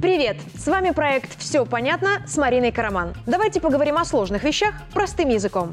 Привет! С вами проект «Все понятно» с Мариной Караман. Давайте поговорим о сложных вещах простым языком.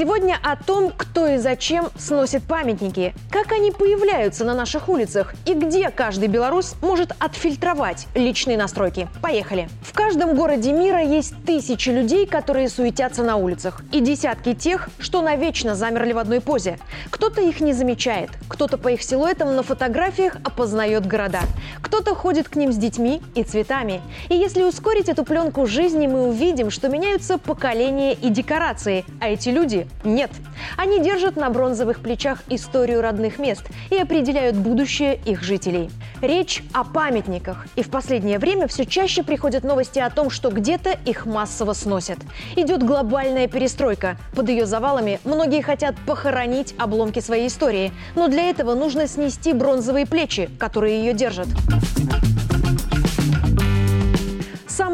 Сегодня о том, кто и зачем сносит памятники, как они появляются на наших улицах и где каждый белорус может отфильтровать личные настройки. Поехали! В каждом городе мира есть тысячи людей, которые суетятся на улицах, и десятки тех, что навечно замерли в одной позе. Кто-то их не замечает, кто-то по их силуэтам на фотографиях опознает города, кто-то ходит к ним с детьми и цветами. И если ускорить эту пленку жизни, мы увидим, что меняются поколения и декорации, а эти люди нет. Они держат на бронзовых плечах историю родных мест и определяют будущее их жителей. Речь о памятниках. И в последнее время все чаще приходят новости о том, что где-то их массово сносят. Идет глобальная перестройка. Под ее завалами многие хотят похоронить обломки своей истории. Но для этого нужно снести бронзовые плечи, которые ее держат.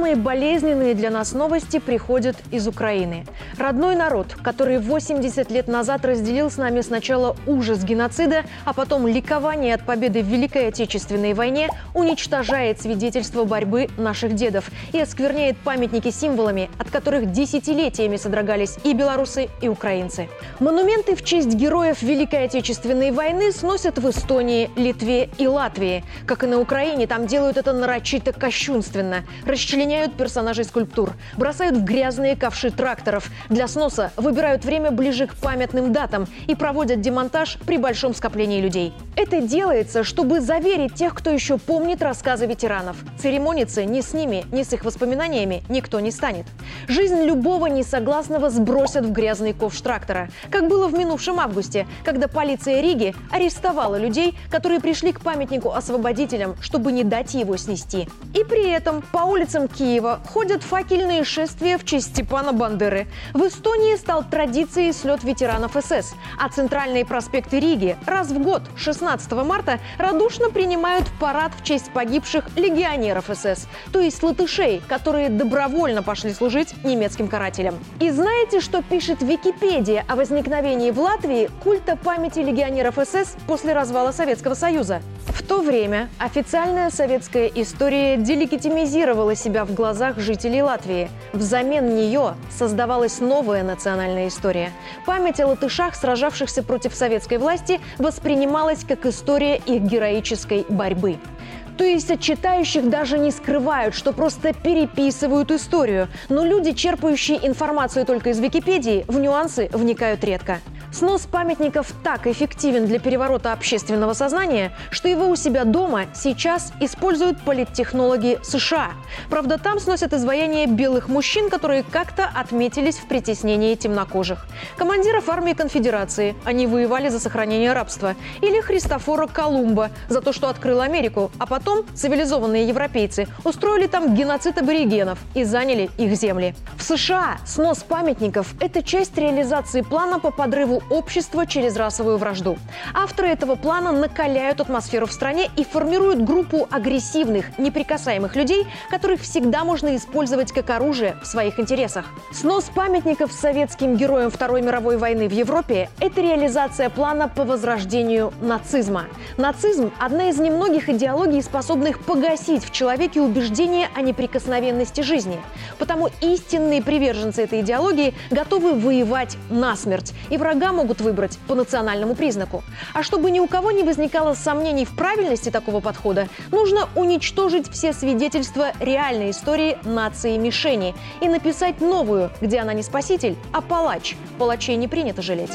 Самые болезненные для нас новости приходят из Украины. Родной народ, который 80 лет назад разделил с нами сначала ужас геноцида, а потом ликование от победы в Великой Отечественной войне, уничтожает свидетельства борьбы наших дедов и оскверняет памятники символами, от которых десятилетиями содрогались и белорусы, и украинцы. Монументы в честь героев Великой Отечественной войны сносят в Эстонии, Литве и Латвии. Как и на Украине, там делают это нарочито кощунственно – расчленяют персонажей скульптур, бросают в грязные ковши тракторов. Для сноса выбирают время ближе к памятным датам и проводят демонтаж при большом скоплении людей. Это делается, чтобы заверить тех, кто еще помнит рассказы ветеранов. Церемониться ни с ними, ни с их воспоминаниями никто не станет. Жизнь любого несогласного сбросят в грязный ковш трактора, как было в минувшем августе, когда полиция Риги арестовала людей, которые пришли к памятнику освободителям, чтобы не дать его снести. И при этом по улицам Киева ходят факельные шествия в честь Степана Бандеры. В Эстонии стал традицией слет ветеранов СС, а центральные проспекты Риги раз в год, 16 марта, радушно принимают парад в честь погибших легионеров СС, то есть латышей, которые добровольно пошли служить немецким карателям. И знаете, что пишет Википедия о возникновении в Латвии культа памяти легионеров СС после развала Советского Союза? В то время официальная советская история делегитимизировала себя в глазах жителей Латвии. Взамен нее создавалась новая национальная история. Память о латышах, сражавшихся против советской власти, воспринималась как история их героической борьбы. То есть от читающих даже не скрывают, что просто переписывают историю. Но люди, черпающие информацию только из Википедии, в нюансы вникают редко. Снос памятников так эффективен для переворота общественного сознания, что его у себя дома сейчас используют политтехнологи США. Правда, там сносят изваяния белых мужчин, которые как-то отметились в притеснении темнокожих. Командиров армии конфедерации, они воевали за сохранение рабства. Или Христофора Колумба за то, что открыл Америку, а потом цивилизованные европейцы устроили там геноцид аборигенов и заняли их земли. В США снос памятников – это часть реализации плана по подрыву общества через расовую вражду. Авторы этого плана накаляют атмосферу в стране и формируют группу агрессивных, неприкасаемых людей, которых всегда можно использовать как оружие в своих интересах. Снос памятников советским героям Второй мировой войны в Европе – это реализация плана по возрождению нацизма. Нацизм – одна из немногих идеологий, способных погасить в человеке убеждение о неприкосновенности жизни. Потому истинные приверженцы этой идеологии готовы воевать насмерть, и врагам могут выбрать по национальному признаку. А чтобы ни у кого не возникало сомнений в правильности такого подхода, нужно уничтожить все свидетельства реальной истории нации мишени и написать новую, где она не спаситель, а палач. Палачей не принято жалеть.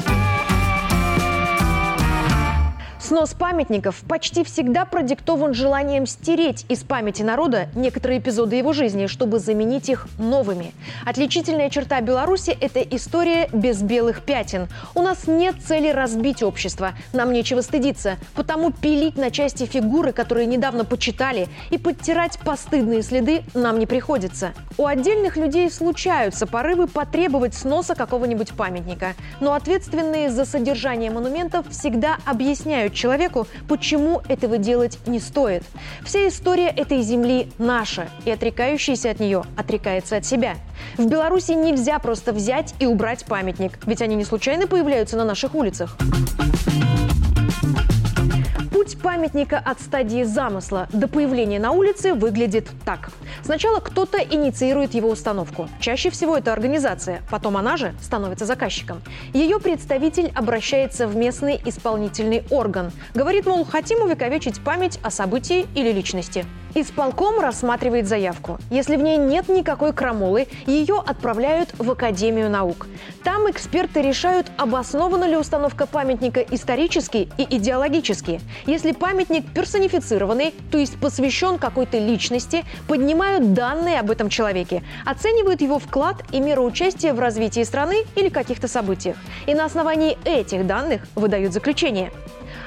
Снос памятников почти всегда продиктован желанием стереть из памяти народа некоторые эпизоды его жизни, чтобы заменить их новыми. Отличительная черта Беларуси – это история без белых пятен. У нас нет цели разбить общество, нам нечего стыдиться, потому пилить на части фигуры, которые недавно почитали, и подтирать постыдные следы нам не приходится. У отдельных людей случаются порывы потребовать сноса какого-нибудь памятника, но ответственные за содержание монументов всегда объясняют человеку, почему этого делать не стоит. Вся история этой земли наша, и отрекающийся от нее отрекается от себя. В Беларуси нельзя просто взять и убрать памятник, ведь они не случайно появляются на наших улицах. Памятника от стадии замысла до появления на улице выглядит так. Сначала кто-то инициирует его установку. Чаще всего это организация, потом она же становится заказчиком. Ее представитель обращается в местный исполнительный орган. Говорит, мол, хотим увековечить память о событии или личности. Исполком рассматривает заявку. Если в ней нет никакой крамолы, ее отправляют в Академию наук. Там эксперты решают, обоснована ли установка памятника исторически и идеологически. Если памятник персонифицированный, то есть посвящен какой-то личности, поднимают данные об этом человеке, оценивают его вклад и меру участия в развитии страны или каких-то событиях. И на основании этих данных выдают заключение.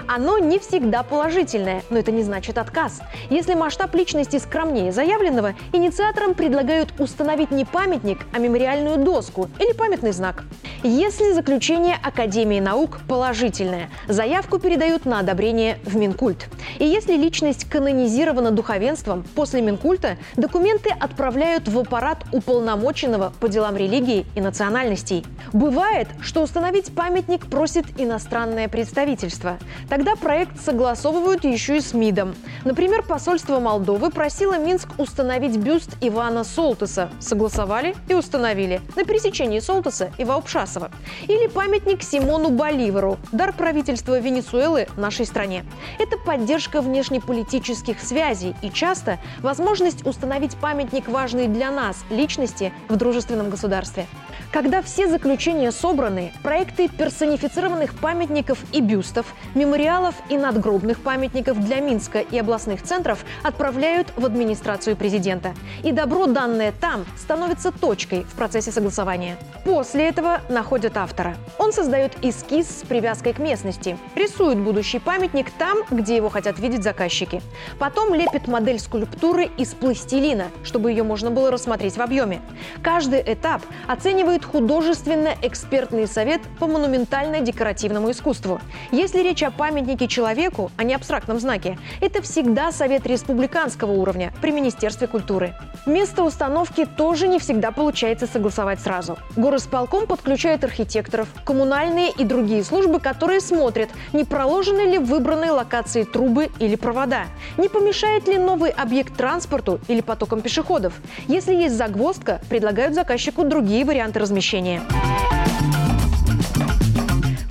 Оно не всегда положительное, но это не значит отказ. Если масштаб личности скромнее заявленного, инициаторам предлагают установить не памятник, а мемориальную доску или памятный знак. Если заключение Академии наук положительное, заявку передают на одобрение в Минкульт. И если личность канонизирована духовенством, после Минкульта документы отправляют в аппарат уполномоченного по делам религии и национальностей. Бывает, что установить памятник просит иностранное представительство. Тогда проект согласовывают еще и с МИДом. Например, посольство Молдовы просило Минск установить бюст Ивана Солтеса. Согласовали и установили. На пересечении Солтеса и Ваупшасова. Или памятник Симону Боливару. Дар правительства Венесуэлы нашей стране. Это поддержка внешнеполитических связей и часто возможность установить памятник важной для нас личности в дружественном государстве. Когда все заключения собраны, проекты персонифицированных памятников и бюстов, мемориалов и надгробных памятников для Минска и областных центров отправляют в администрацию президента. И добро, данное там, становится точкой в процессе согласования. После этого находят автора. Он создает эскиз с привязкой к местности, рисует будущий памятник там, где его хотят видеть заказчики. Потом лепит модель скульптуры из пластилина, чтобы ее можно было рассмотреть в объеме. Каждый этап оценивает художественно-экспертный совет по монументально-декоративному искусству. Если речь о памятнике человеку, а не абстрактном знаке, это всегда совет республиканского уровня при Министерстве культуры. Место установки тоже не всегда получается согласовать сразу. Горосполком подключает архитекторов, коммунальные и другие службы, которые смотрят, не проложены ли в выбранной локации трубы или провода, не помешает ли новый объект транспорту или потокам пешеходов. Если есть загвоздка, предлагают заказчику другие варианты размещения размещения.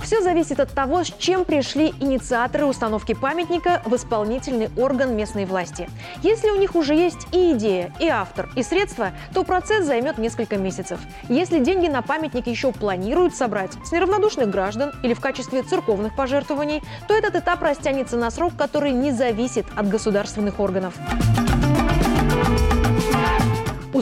Все зависит от того, с чем пришли инициаторы установки памятника в исполнительный орган местной власти. Если у них уже есть и идея, и автор, и средства, то процесс займет несколько месяцев. Если деньги на памятник еще планируют собрать с неравнодушных граждан или в качестве церковных пожертвований, то этот этап растянется на срок, который не зависит от государственных органов.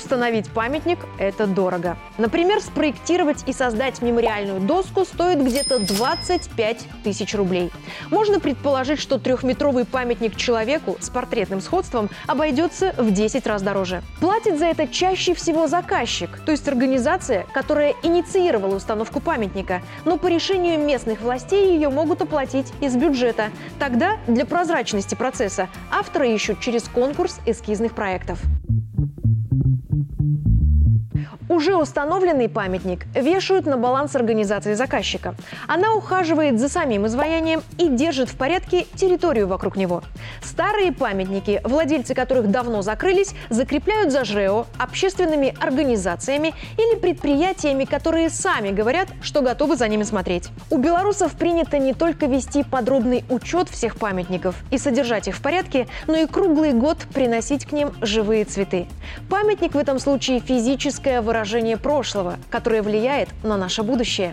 Установить памятник – это дорого. Например, спроектировать и создать мемориальную доску стоит где-то 25 тысяч рублей. Можно предположить, что трехметровый памятник человеку с портретным сходством обойдется в 10 раз дороже. Платит за это чаще всего заказчик, то есть организация, которая инициировала установку памятника, но по решению местных властей ее могут оплатить из бюджета. Тогда для прозрачности процесса авторы ищут через конкурс эскизных проектов. Уже установленный памятник вешают на баланс организации заказчика. Она ухаживает за самим изваянием и держит в порядке территорию вокруг него. Старые памятники, владельцы которых давно закрылись, закрепляют за ЖРЭО, общественными организациями или предприятиями, которые сами говорят, что готовы за ними смотреть. У белорусов принято не только вести подробный учет всех памятников и содержать их в порядке, но и круглый год приносить к ним живые цветы. Памятник в этом случае физическое выражение выражение прошлого, которое влияет на наше будущее.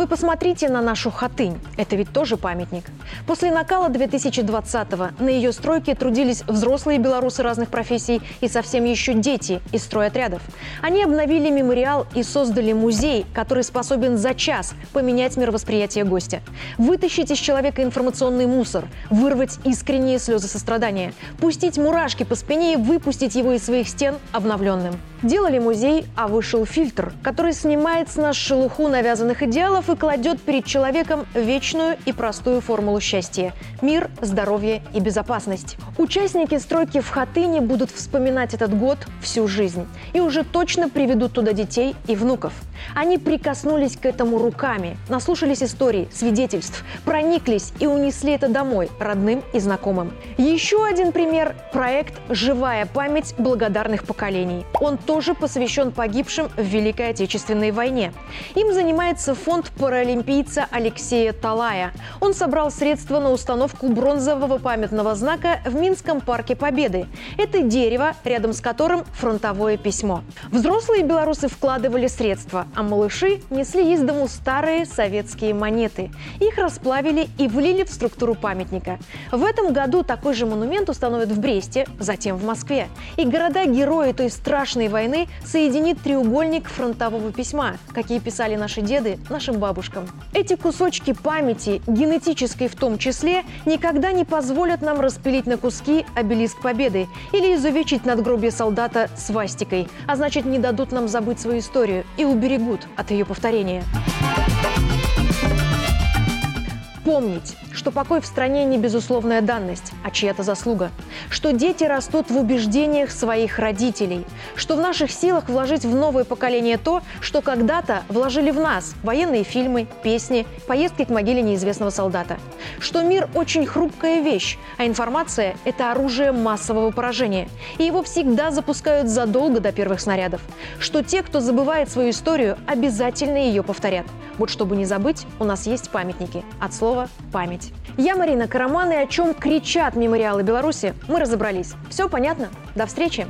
Вы посмотрите на нашу хатынь. Это ведь тоже памятник. После накала 2020-го на ее стройке трудились взрослые белорусы разных профессий и совсем еще дети из стройотрядов. Они обновили мемориал и создали музей, который способен за час поменять мировосприятие гостя. Вытащить из человека информационный мусор, вырвать искренние слезы сострадания, пустить мурашки по спине и выпустить его из своих стен обновленным. Делали музей, а вышел фильтр, который снимает с нас шелуху навязанных идеалов и кладет перед человеком вечную и простую формулу счастья – мир, здоровье и безопасность. Участники стройки в Хатыне будут вспоминать этот год всю жизнь и уже точно приведут туда детей и внуков. Они прикоснулись к этому руками, наслушались историй, свидетельств, прониклись и унесли это домой родным и знакомым. Еще один пример – проект «Живая память благодарных поколений». Он тоже посвящен погибшим в Великой Отечественной войне. Им занимается фонд паралимпийца Алексея Талая. Он собрал средства на установку бронзового памятного знака в Минском парке Победы. Это дерево, рядом с которым фронтовое письмо. Взрослые белорусы вкладывали средства, а малыши несли из дому старые советские монеты. Их расплавили и влили в структуру памятника. В этом году такой же монумент установят в Бресте, затем в Москве. И города-герои той страшной войны соединит треугольник фронтового письма, какие писали наши деды нашим бабушкам. Эти кусочки памяти, генетической в том числе, никогда не позволят нам распилить на куски обелиск Победы или изувечить надгробие солдата свастикой, а значит не дадут нам забыть свою историю и уберегут от ее повторения. Помнить, что покой в стране не безусловная данность, а чья-то заслуга. Что дети растут в убеждениях своих родителей. Что в наших силах вложить в новое поколение то, что когда-то вложили в нас – военные фильмы, песни, поездки к могиле неизвестного солдата. Что мир очень хрупкая вещь, а информация – это оружие массового поражения. И его всегда запускают задолго до первых снарядов. Что те, кто забывает свою историю, обязательно ее повторят. Вот чтобы не забыть, у нас есть памятники. От слова «память». Я Марина Караман, и о чем кричат мемориалы Беларуси, мы разобрались. Все понятно? До встречи!